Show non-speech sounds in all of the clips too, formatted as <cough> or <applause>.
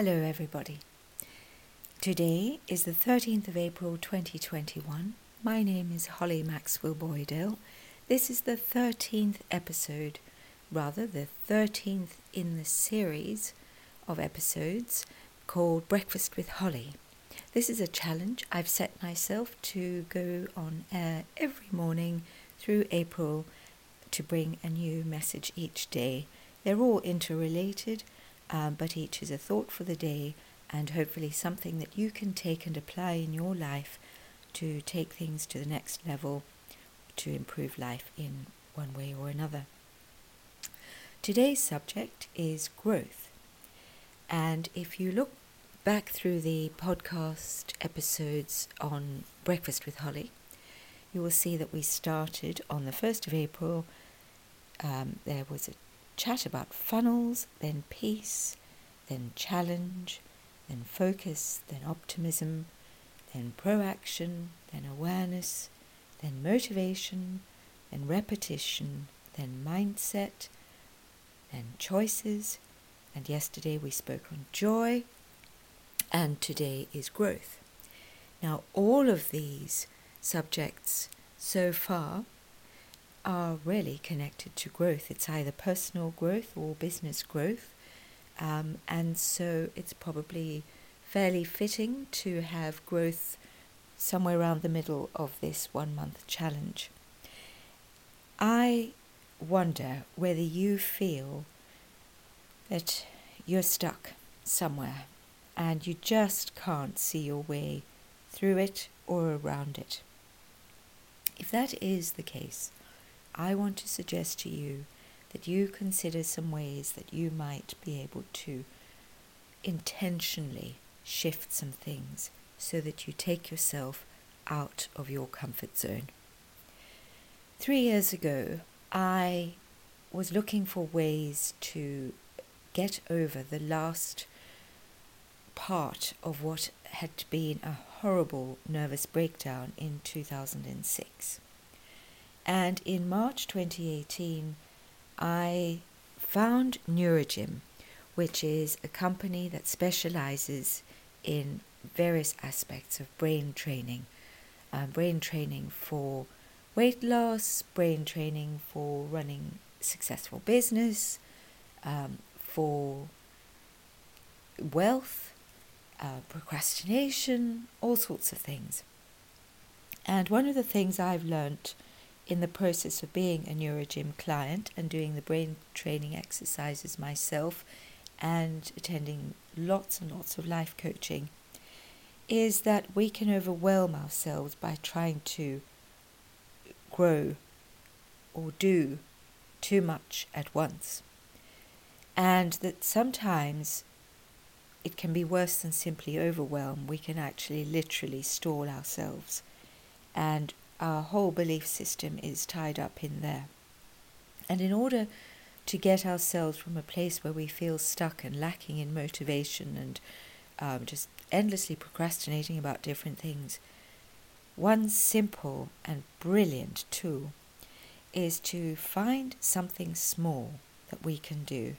Hello, everybody. Today is the 13th of April 2021. My name is Holly Maxwell Boydell. This is the 13th episode, rather, the 13th in the series of episodes called Breakfast with Holly. This is a challenge I've set myself to go on air every morning through April to bring a new message each day. They're all interrelated um, but each is a thought for the day and hopefully something that you can take and apply in your life to take things to the next level to improve life in one way or another. Today's subject is growth. And if you look back through the podcast episodes on Breakfast with Holly, you will see that we started on the 1st of April. Um, there was a chat about funnels, then peace, then challenge, then focus, then optimism, then proaction, then awareness, then motivation, then repetition, then mindset, then choices. And yesterday we spoke on joy, and today is growth. Now, all of these subjects so far are really connected to growth. It's either personal growth or business growth. Um, and so it's probably fairly fitting to have growth somewhere around the middle of this one month challenge. I wonder whether you feel that you're stuck somewhere and you just can't see your way through it or around it. If that is the case, I want to suggest to you that you consider some ways that you might be able to intentionally shift some things so that you take yourself out of your comfort zone. Three years ago, I was looking for ways to get over the last part of what had been a horrible nervous breakdown in 2006. And in March 2018, I found Neurogym, which is a company that specializes in various aspects of brain training. Uh, brain training for weight loss, brain training for running successful business, um, for wealth, uh, procrastination, all sorts of things. And one of the things I've learnt in the process of being a Neurogym client and doing the brain training exercises myself and attending lots and lots of life coaching is that we can overwhelm ourselves by trying to grow or do too much at once. And that sometimes it can be worse than simply overwhelm. We can actually literally stall ourselves and our whole belief system is tied up in there. And in order to get ourselves from a place where we feel stuck and lacking in motivation and um, just endlessly procrastinating about different things, one simple and brilliant tool is to find something small that we can do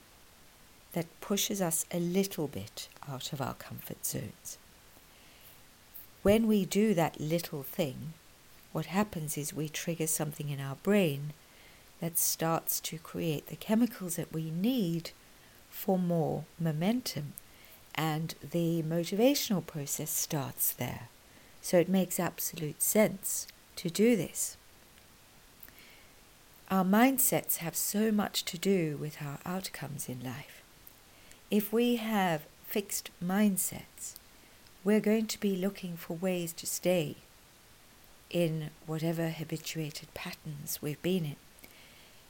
that pushes us a little bit out of our comfort zones. When we do that little thing, what happens is we trigger something in our brain that starts to create the chemicals that we need for more momentum. And the motivational process starts there. So it makes absolute sense to do this. Our mindsets have so much to do with our outcomes in life. If we have fixed mindsets, we're going to be looking for ways to stay in whatever habituated patterns we've been in.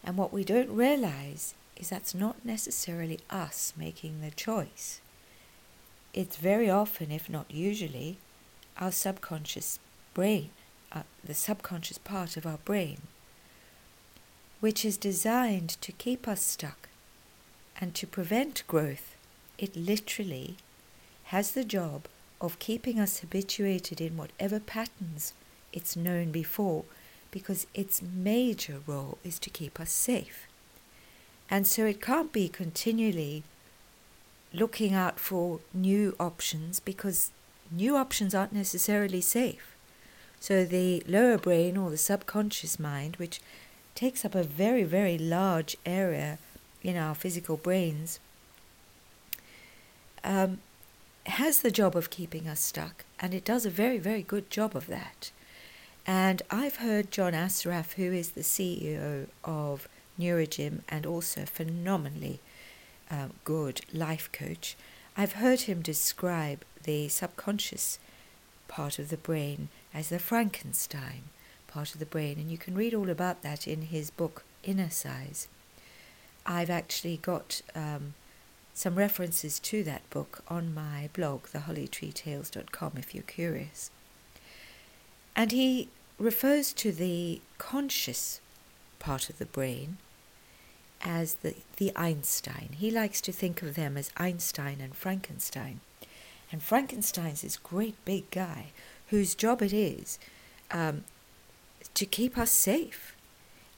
And what we don't realize is that's not necessarily us making the choice. It's very often, if not usually, our subconscious brain, uh, the subconscious part of our brain, which is designed to keep us stuck and to prevent growth. It literally has the job of keeping us habituated in whatever patterns it's known before because its major role is to keep us safe. And so it can't be continually looking out for new options because new options aren't necessarily safe. So the lower brain or the subconscious mind, which takes up a very, very large area in our physical brains, um, has the job of keeping us stuck, and it does a very, very good job of that. And I've heard John Assaraf, who is the CEO of Neurogym and also phenomenally uh, good life coach, I've heard him describe the subconscious part of the brain as the Frankenstein part of the brain, and you can read all about that in his book Innercise. I've actually got um, some references to that book on my blog, thehollytreetales.com, if you're curious. And he refers to the conscious part of the brain as the, the Einstein. He likes to think of them as Einstein and Frankenstein. And Frankenstein's this great big guy whose job it is um, to keep us safe.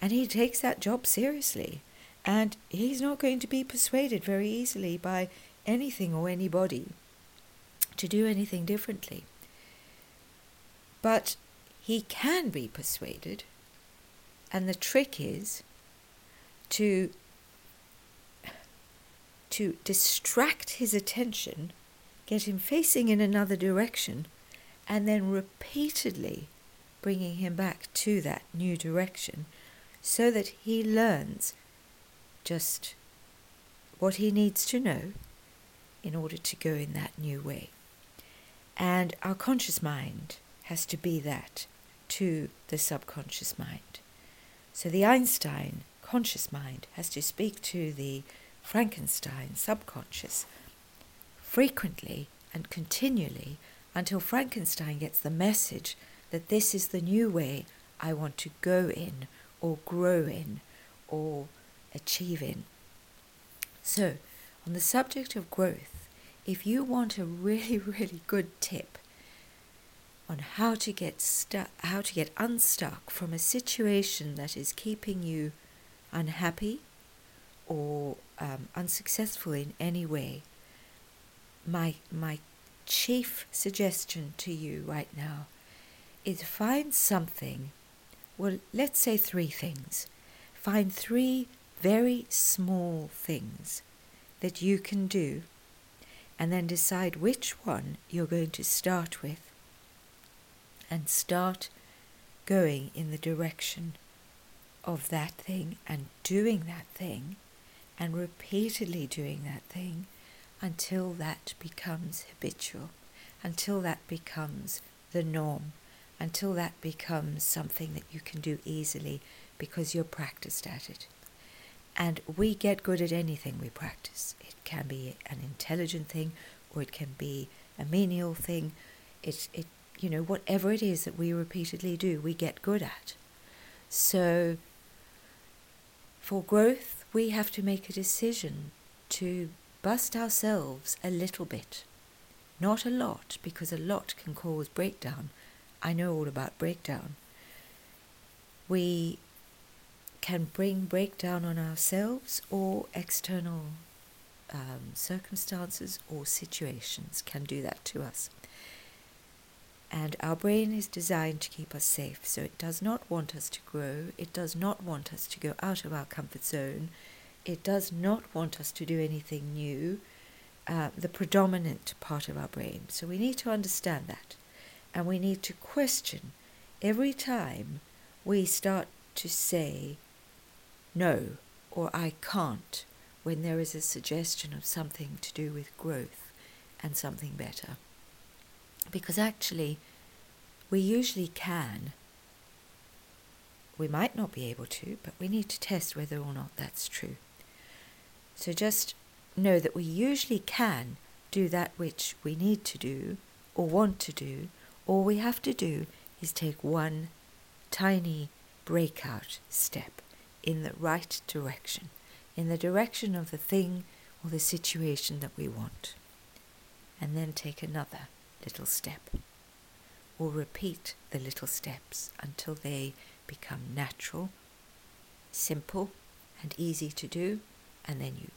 And he takes that job seriously. And he's not going to be persuaded very easily by anything or anybody to do anything differently. But he can be persuaded, and the trick is to to distract his attention, get him facing in another direction, and then repeatedly bringing him back to that new direction so that he learns just what he needs to know in order to go in that new way. And our conscious mind has to be that to the subconscious mind. So the Einstein conscious mind has to speak to the Frankenstein subconscious frequently and continually until Frankenstein gets the message that this is the new way I want to go in or grow in or achieve in. So, on the subject of growth, if you want a really, <laughs> really good tip on how to get stuck, how to get unstuck from a situation that is keeping you unhappy or um, unsuccessful in any way, my my chief suggestion to you right now is find something. Well, let's say three things. Find three very small things that you can do, and then decide which one you're going to start with, and start going in the direction of that thing and doing that thing and repeatedly doing that thing until that becomes habitual, until that becomes the norm, until that becomes something that you can do easily because you're practiced at it. And we get good at anything we practice. It can be an intelligent thing or it can be a menial thing. It, it, you know, whatever it is that we repeatedly do, we get good at. So, for growth, we have to make a decision to bust ourselves a little bit. Not a lot, because a lot can cause breakdown. I know all about breakdown. We can bring breakdown on ourselves or external um, circumstances or situations can do that to us. And our brain is designed to keep us safe, so it does not want us to grow, it does not want us to go out of our comfort zone, it does not want us to do anything new, uh, the predominant part of our brain. So we need to understand that. And we need to question every time we start to say, no, or I can't, when there is a suggestion of something to do with growth and something better. Because actually, we usually can. We might not be able to, but we need to test whether or not that's true. So just know that we usually can do that which we need to do or want to do. All we have to do is take one tiny breakout step in the right direction, in the direction of the thing or the situation that we want. And then take another little step. Or repeat the little steps until they become natural, simple, and easy to do, and then you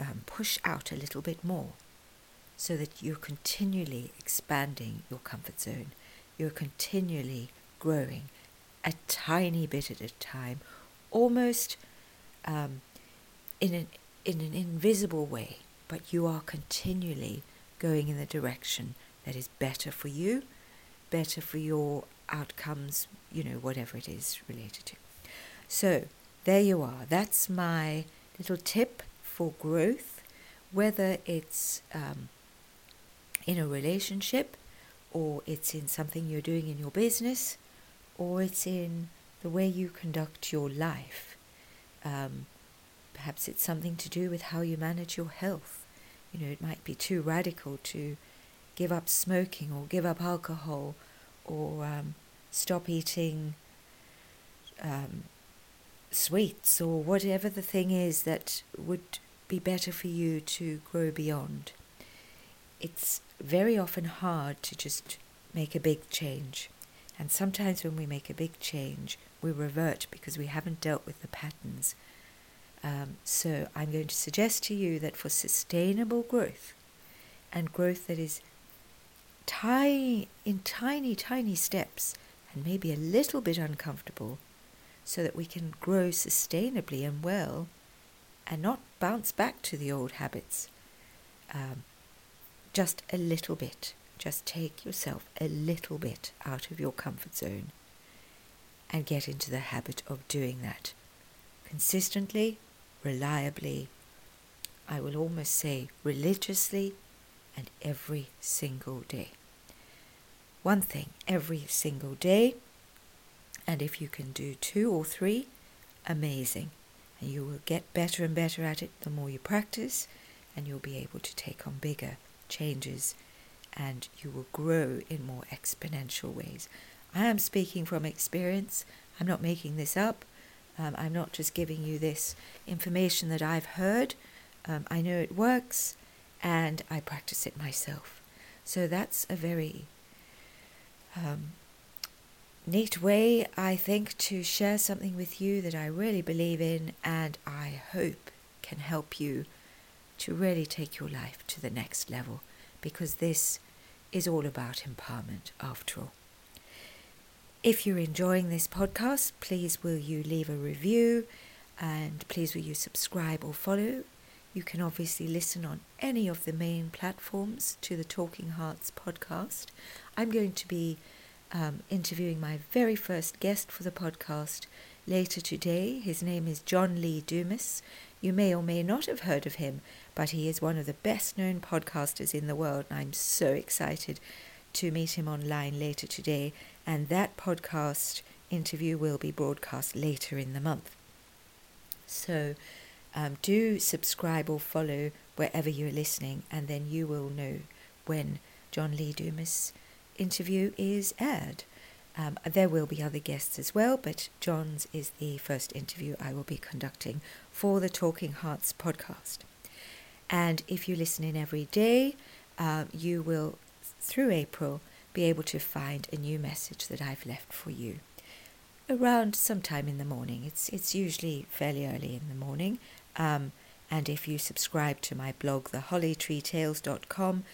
um, push out a little bit more so that you're continually expanding your comfort zone. You're continually growing a tiny bit at a time, almost um, in, an, in an invisible way, but you are continually going in the direction that is better for you, better for your outcomes, you know, whatever it is related to. So, there you are. That's my little tip for growth, whether it's um, in a relationship or it's in something you're doing in your business or it's in the way you conduct your life. Um, perhaps it's something to do with how you manage your health. You know, it might be too radical to give up smoking or give up alcohol or um, stop eating um, sweets or whatever the thing is that would be better for you to grow beyond. It's very often hard to just make a big change. And sometimes when we make a big change, we revert because we haven't dealt with the patterns. Um, so I'm going to suggest to you that for sustainable growth and growth that is tiny, in tiny, tiny steps and maybe a little bit uncomfortable, so that we can grow sustainably and well and not bounce back to the old habits. Um, just a little bit. Just take yourself a little bit out of your comfort zone and get into the habit of doing that consistently, reliably, I will almost say religiously, and every single day. One thing every single day and if you can do two or three, amazing. And you will get better and better at it the more you practice, and you'll be able to take on bigger changes and you will grow in more exponential ways. I am speaking from experience. I'm not making this up. Um, I'm not just giving you this information that I've heard. Um, I know it works and I practice it myself. So that's a very um, neat way, I think, to share something with you that I really believe in and I hope can help you to really take your life to the next level because this is all about empowerment after all. If you're enjoying this podcast, please will you leave a review and please will you subscribe or follow. You can obviously listen on any of the main platforms to the Talking Hearts podcast. I'm going to be um, interviewing my very first guest for the podcast later today. His name is John Lee Dumas. You may or may not have heard of him, but he is one of the best known podcasters in the world, and I'm so excited to meet him online later today. And that podcast interview will be broadcast later in the month. So um, do subscribe or follow wherever you're listening, and then you will know when John Lee Dumas interview is aired. Um, there will be other guests as well, but John's is the first interview I will be conducting for the Talking Hearts podcast. And if you listen in every day, uh, you will, through April, be able to find a new message that I've left for you around sometime in the morning. It's it's usually fairly early in the morning. Um, and if you subscribe to my blog, thehollytreetales.com,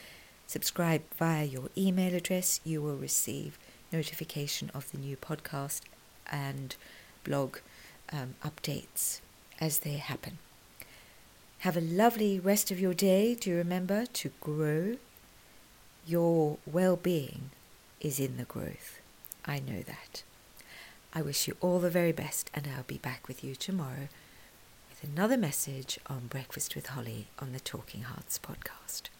subscribe via your email address, you will receive notification of the new podcast and blog um, updates as they happen. Have a lovely rest of your day. Do you remember to grow. Your well being is in the growth. I know that. I wish you all the very best, and I'll be back with you tomorrow with another message on Breakfast with Holly on the Talking Hearts podcast.